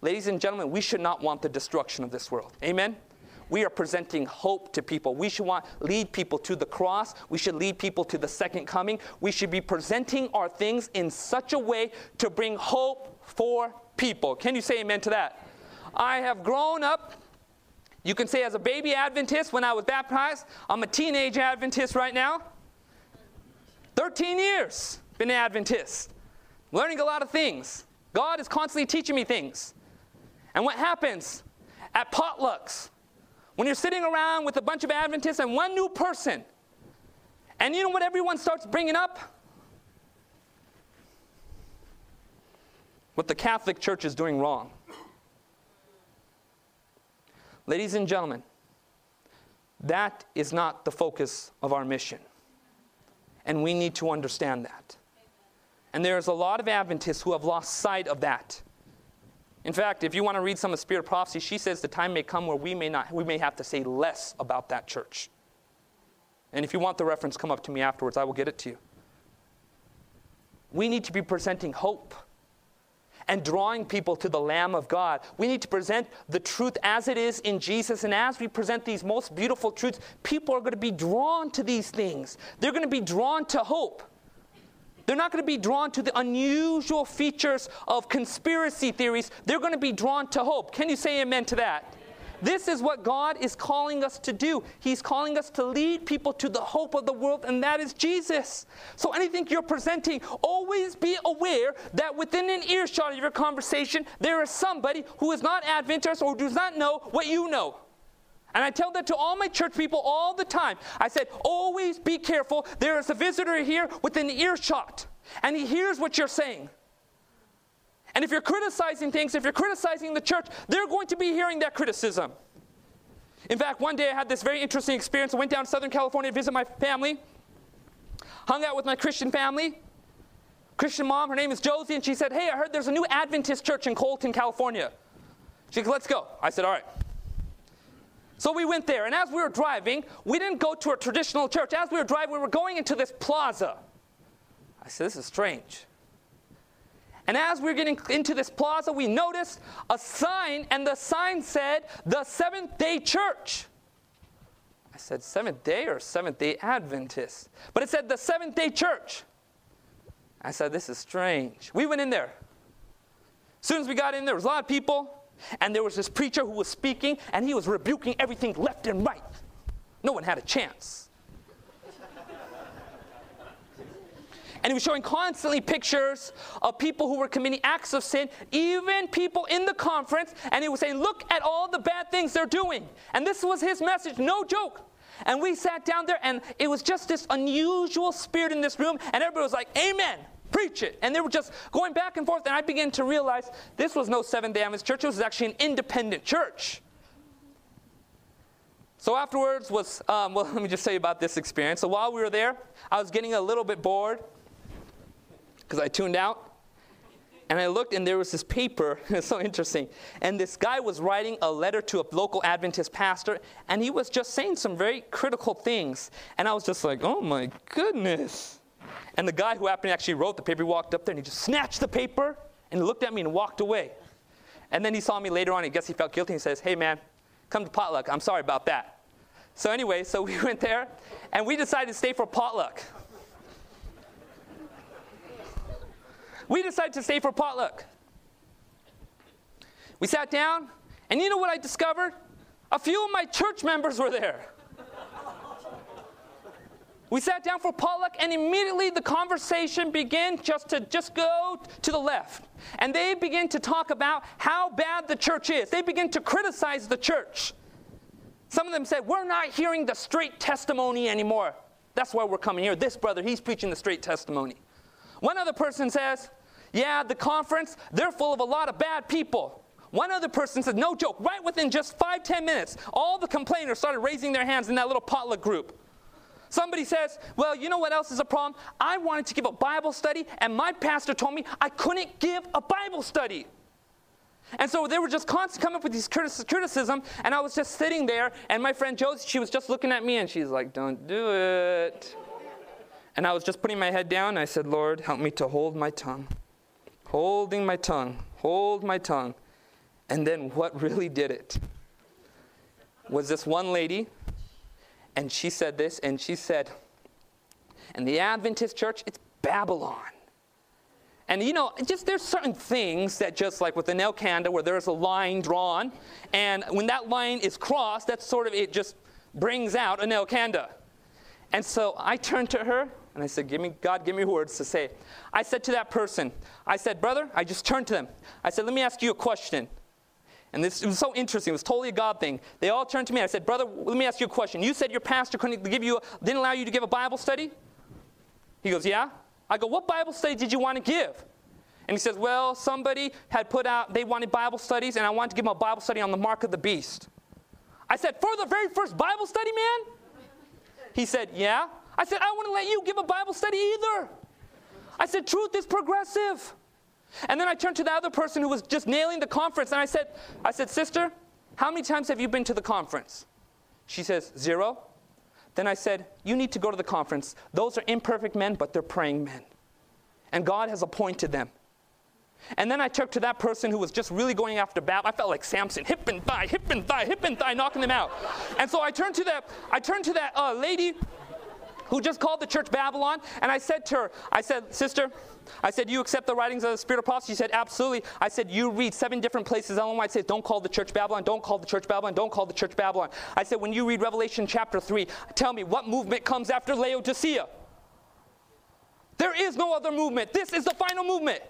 A: Ladies and gentlemen, we should not want the destruction of this world. Amen? We are presenting hope to people. We should want lead people to the cross. We should lead people to the second coming. We should be presenting our things in such a way to bring hope for people. Can you say amen to that? I have grown up, you can say as a baby Adventist when I was baptized. I'm a teenage Adventist right now. 13 years been an Adventist. Learning a lot of things. God is constantly teaching me things. And what happens at potlucks when you're sitting around with a bunch of Adventists and one new person, and you know what everyone starts bringing up? what the Catholic Church is doing wrong. Ladies and gentlemen, that is not the focus of our mission. And we need to understand that. And there's a lot of Adventists who have lost sight of that. In fact, if you want to read some of Spirit Prophecy, she says the time may come where we may not we may have to say less about that church. And if you want the reference, come up to me afterwards. I will get it to you. We need to be presenting hope and drawing people to the Lamb of God. We need to present the truth as it is in Jesus. And as we present these most beautiful truths, people are going to be drawn to these things. They're going to be drawn to hope. They're not going to be drawn to the unusual features of conspiracy theories. They're going to be drawn to hope. Can you say amen to that? This is what God is calling us to do. He's calling us to lead people to the hope of the world, and that is Jesus. So, anything you're presenting, always be aware that within an earshot of your conversation, there is somebody who is not Adventist or does not know what you know. And I tell that to all my church people all the time. I said, always be careful. There is a visitor here within earshot, and he hears what you're saying. And if you're criticizing things, if you're criticizing the church, they're going to be hearing that criticism. In fact, one day I had this very interesting experience. I went down to Southern California to visit my family, hung out with my Christian family. Christian mom, her name is Josie, and she said, Hey, I heard there's a new Adventist church in Colton, California. She said, Let's go. I said, All right. So we went there, and as we were driving, we didn't go to a traditional church. As we were driving, we were going into this plaza. I said, This is strange. And as we are getting into this plaza, we noticed a sign, and the sign said, The Seventh day Church. I said, Seventh day or Seventh day Adventist? But it said, The Seventh day Church. I said, This is strange. We went in there. As soon as we got in, there was a lot of people, and there was this preacher who was speaking, and he was rebuking everything left and right. No one had a chance. And he was showing constantly pictures of people who were committing acts of sin, even people in the conference. And he was saying, Look at all the bad things they're doing. And this was his message, no joke. And we sat down there, and it was just this unusual spirit in this room. And everybody was like, Amen. Preach it. And they were just going back and forth. And I began to realize this was no Seventh day Adventist church, it was actually an independent church. So afterwards was, um, well, *laughs* let me just tell you about this experience. So while we were there, I was getting a little bit bored because I tuned out. And I looked, and there was this paper. *laughs* it's so interesting. And this guy was writing a letter to a local Adventist pastor, and he was just saying some very critical things. And I was just like, oh my goodness. And the guy who happened to actually wrote the paper walked up there and he just snatched the paper and looked at me and walked away. And then he saw me later on. I guess he felt guilty. He says, hey man, come to potluck. I'm sorry about that. So anyway, so *laughs* we went there, and we decided to stay for potluck. We decided to stay for potluck. We sat down, and you know what I discovered? A few of my church members were there. We sat down for potluck, and immediately the conversation began just to just go to the left. And they begin to talk about how bad the church is. They begin to criticize the church. Some of them said, We're not hearing the straight testimony anymore. That's why we're coming here. This brother, he's preaching the straight testimony. One other person says, yeah, the conference, they're full of a lot of bad people. One other person said, no joke, right within just five, ten minutes, all the complainers started raising their hands in that little potluck group. Somebody says, Well, you know what else is a problem? I wanted to give a Bible study, and my pastor told me I couldn't give a Bible study. And so they were just constantly coming up with these criticism, and I was just sitting there, and my friend Josie, she was just looking at me, and she's like, Don't do it. And I was just putting my head down, and I said, Lord, help me to hold my tongue holding my tongue, hold my tongue. And then what really did it was this one lady, and she said this, and she said, and the Adventist church, it's Babylon. And you know, just there's certain things that just like with the Anil Kanda where there's a line drawn, and when that line is crossed, that's sort of it just brings out a Anil Kanda. And so I turned to her and I said, give me, God, give me words to say. I said to that person, I said, brother, I just turned to them. I said, let me ask you a question. And this was so interesting. It was totally a God thing. They all turned to me. I said, brother, let me ask you a question. You said your pastor couldn't give you, a, didn't allow you to give a Bible study? He goes, yeah. I go, what Bible study did you want to give? And he says, Well, somebody had put out, they wanted Bible studies, and I wanted to give them a Bible study on the mark of the beast. I said, For the very first Bible study, man? He said, Yeah. I said, I wouldn't let you give a Bible study either. I said, Truth is progressive. And then I turned to the other person who was just nailing the conference, and I said, I said, Sister, how many times have you been to the conference? She says, Zero. Then I said, You need to go to the conference. Those are imperfect men, but they're praying men. And God has appointed them. And then I took to that person who was just really going after battle. I felt like Samson, hip and thigh, hip and thigh, hip and thigh, knocking them out. And so I turned to that, I turned to that uh, lady who just called the church Babylon, and I said to her, I said, Sister, I said, You accept the writings of the Spirit of prophecy? She said, Absolutely. I said, You read seven different places. Ellen White says, Don't call the church Babylon, don't call the church Babylon, don't call the church Babylon. I said, When you read Revelation chapter 3, tell me what movement comes after Laodicea? There is no other movement. This is the final movement.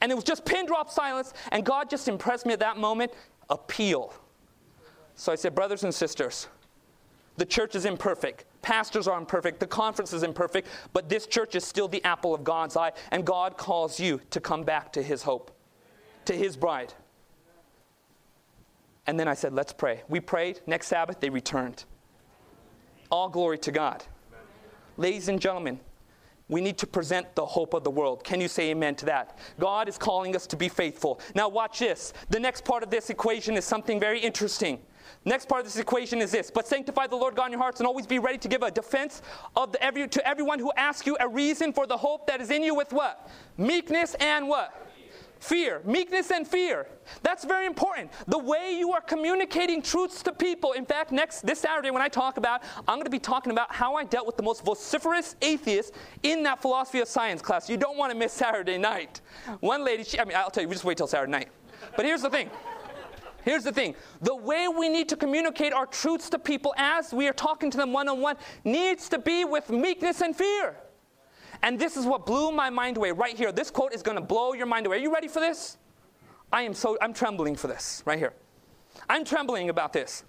A: And it was just pin drop silence, and God just impressed me at that moment appeal. So I said, Brothers and sisters, the church is imperfect. Pastors are imperfect. The conference is imperfect. But this church is still the apple of God's eye. And God calls you to come back to His hope, to His bride. And then I said, let's pray. We prayed. Next Sabbath, they returned. All glory to God. Ladies and gentlemen, we need to present the hope of the world. Can you say amen to that? God is calling us to be faithful. Now, watch this. The next part of this equation is something very interesting. Next part of this equation is this. But sanctify the Lord God in your hearts and always be ready to give a defense of the, every, to everyone who asks you a reason for the hope that is in you with what? Meekness and what? Fear, meekness and fear. That's very important. The way you are communicating truths to people. In fact, next this Saturday when I talk about, I'm going to be talking about how I dealt with the most vociferous atheist in that philosophy of science class. You don't want to miss Saturday night. One lady, she, I mean, I'll tell you, we just wait till Saturday night. But here's the thing. Here's the thing the way we need to communicate our truths to people as we are talking to them one on one needs to be with meekness and fear. And this is what blew my mind away right here. This quote is going to blow your mind away. Are you ready for this? I am so, I'm trembling for this right here. I'm trembling about this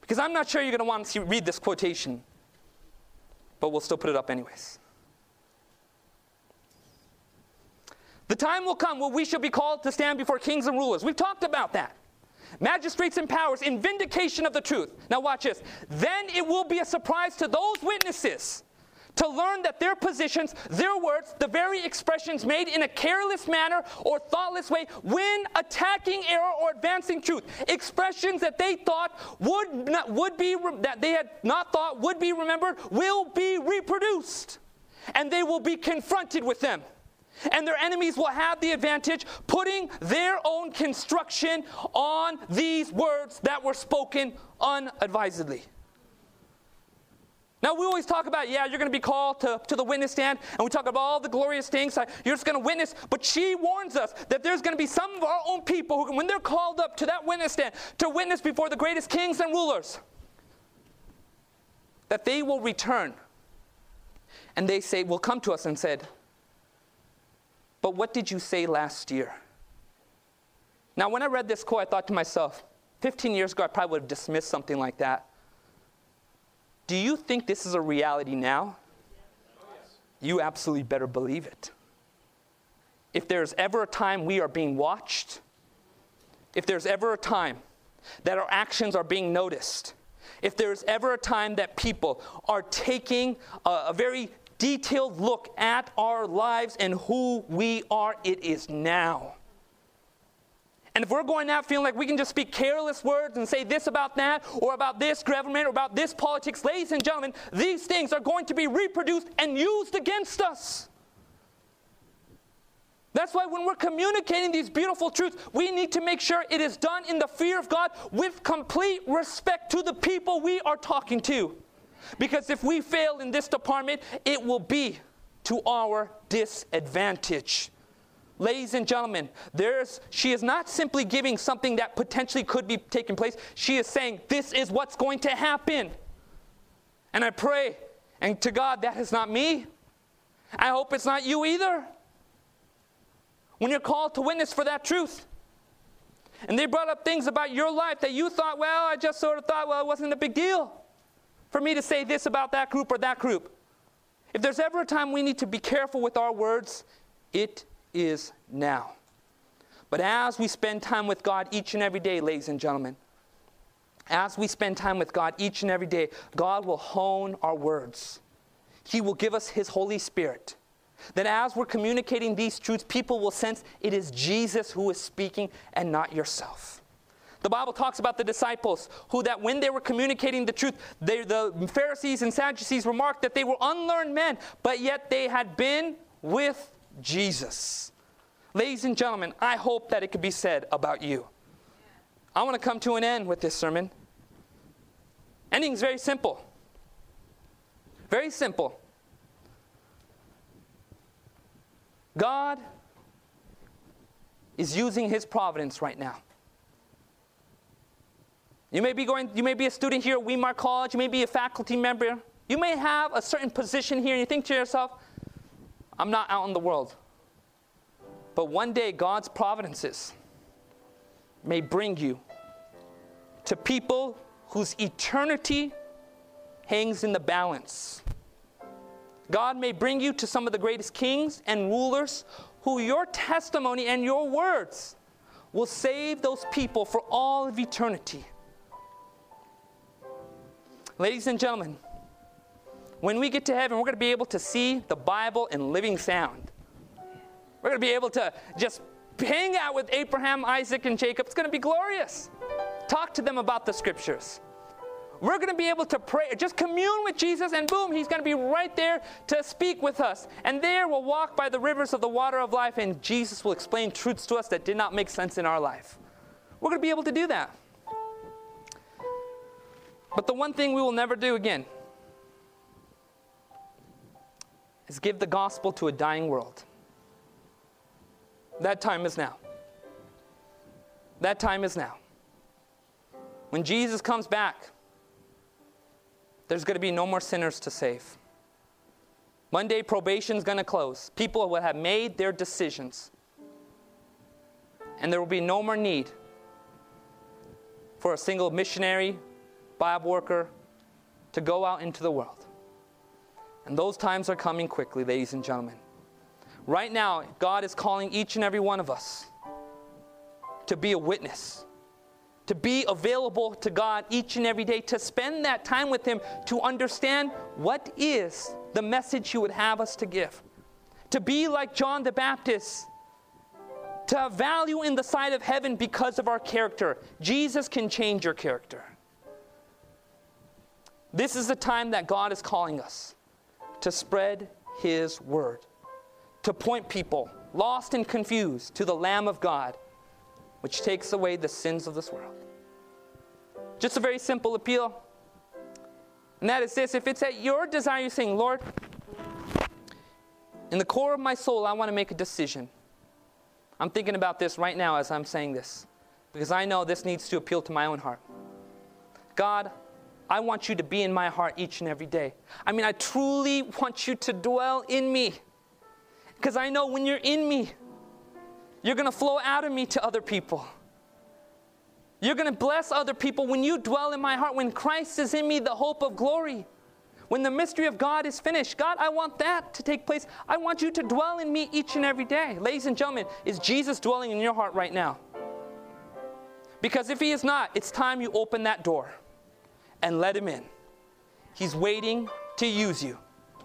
A: because I'm not sure you're going to want to read this quotation, but we'll still put it up anyways. The time will come when we shall be called to stand before kings and rulers. We've talked about that magistrates and powers in vindication of the truth. Now, watch this. Then it will be a surprise to those witnesses to learn that their positions, their words, the very expressions made in a careless manner or thoughtless way when attacking error or advancing truth, expressions that they thought would not, would be that they had not thought would be remembered will be reproduced and they will be confronted with them and their enemies will have the advantage putting their own construction on these words that were spoken unadvisedly. Now, we always talk about, yeah, you're going to be called to, to the witness stand, and we talk about all the glorious things. You're just going to witness. But she warns us that there's going to be some of our own people who, when they're called up to that witness stand to witness before the greatest kings and rulers, that they will return. And they say, will come to us and said, but what did you say last year? Now, when I read this quote, I thought to myself, 15 years ago, I probably would have dismissed something like that. Do you think this is a reality now? You absolutely better believe it. If there's ever a time we are being watched, if there's ever a time that our actions are being noticed, if there's ever a time that people are taking a, a very detailed look at our lives and who we are, it is now. And if we're going out feeling like we can just speak careless words and say this about that, or about this government, or about this politics, ladies and gentlemen, these things are going to be reproduced and used against us. That's why when we're communicating these beautiful truths, we need to make sure it is done in the fear of God with complete respect to the people we are talking to. Because if we fail in this department, it will be to our disadvantage. Ladies and gentlemen, there's, she is not simply giving something that potentially could be taking place. She is saying, This is what's going to happen. And I pray, and to God, that is not me. I hope it's not you either. When you're called to witness for that truth, and they brought up things about your life that you thought, well, I just sort of thought, well, it wasn't a big deal for me to say this about that group or that group. If there's ever a time we need to be careful with our words, it is now. But as we spend time with God each and every day, ladies and gentlemen, as we spend time with God each and every day, God will hone our words. He will give us His Holy Spirit. That as we're communicating these truths, people will sense it is Jesus who is speaking and not yourself. The Bible talks about the disciples who, that when they were communicating the truth, they, the Pharisees and Sadducees remarked that they were unlearned men, but yet they had been with Jesus. Ladies and gentlemen, I hope that it could be said about you. I want to come to an end with this sermon. Ending is very simple. Very simple. God is using his providence right now. You may be going, you may be a student here at Weimar College, you may be a faculty member, you may have a certain position here, and you think to yourself, I'm not out in the world. But one day God's providences may bring you to people whose eternity hangs in the balance. God may bring you to some of the greatest kings and rulers who your testimony and your words will save those people for all of eternity. Ladies and gentlemen, when we get to heaven, we're going to be able to see the Bible in living sound. We're going to be able to just hang out with Abraham, Isaac, and Jacob. It's going to be glorious. Talk to them about the scriptures. We're going to be able to pray, just commune with Jesus, and boom, He's going to be right there to speak with us. And there we'll walk by the rivers of the water of life, and Jesus will explain truths to us that did not make sense in our life. We're going to be able to do that. But the one thing we will never do again is give the gospel to a dying world. That time is now. That time is now. When Jesus comes back, there's going to be no more sinners to save. One day probation is going to close. People will have made their decisions. And there will be no more need for a single missionary, Bible worker to go out into the world. And those times are coming quickly, ladies and gentlemen. Right now, God is calling each and every one of us to be a witness to be available to God each and every day, to spend that time with Him, to understand what is the message He would have us to give. To be like John the Baptist, to have value in the sight of heaven because of our character. Jesus can change your character. This is the time that God is calling us to spread His word, to point people, lost and confused, to the Lamb of God which takes away the sins of this world. Just a very simple appeal. And that is this if it's at your desire, you're saying, Lord, in the core of my soul, I want to make a decision. I'm thinking about this right now as I'm saying this because I know this needs to appeal to my own heart. God, I want you to be in my heart each and every day. I mean, I truly want you to dwell in me because I know when you're in me, you're going to flow out of me to other people. You're going to bless other people when you dwell in my heart, when Christ is in me, the hope of glory. When the mystery of God is finished, God, I want that to take place. I want you to dwell in me each and every day. Ladies and gentlemen, is Jesus dwelling in your heart right now? Because if He is not, it's time you open that door and let Him in. He's waiting to use you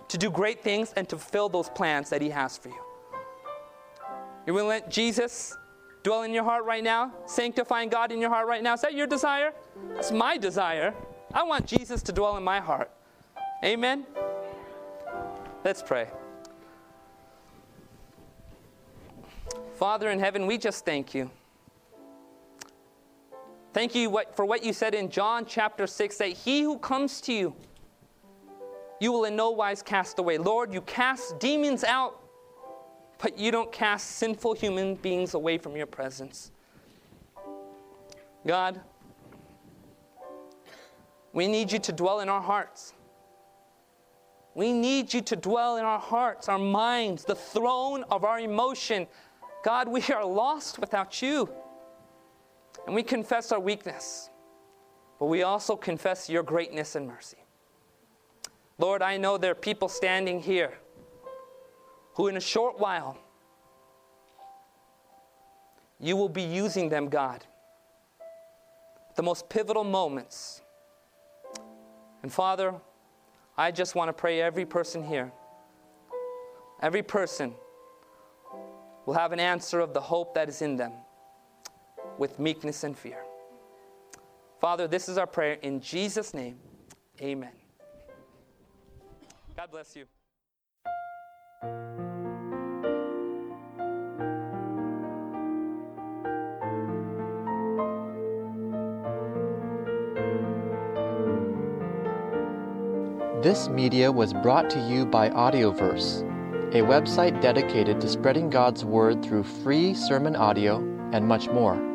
A: to do great things and to fulfill those plans that He has for you. You will let Jesus dwell in your heart right now? Sanctifying God in your heart right now? Is that your desire? That's my desire. I want Jesus to dwell in my heart. Amen? Let's pray. Father in heaven, we just thank you. Thank you for what you said in John chapter 6 that he who comes to you, you will in no wise cast away. Lord, you cast demons out but you don't cast sinful human beings away from your presence. God, we need you to dwell in our hearts. We need you to dwell in our hearts, our minds, the throne of our emotion. God, we are lost without you. And we confess our weakness, but we also confess your greatness and mercy. Lord, I know there are people standing here who in a short while you will be using them, God. The most pivotal moments. And Father, I just want to pray every person here, every person will have an answer of the hope that is in them with meekness and fear. Father, this is our prayer in Jesus' name. Amen. God bless you.
B: This media was brought to you by Audioverse, a website dedicated to spreading God's Word through free sermon audio and much more.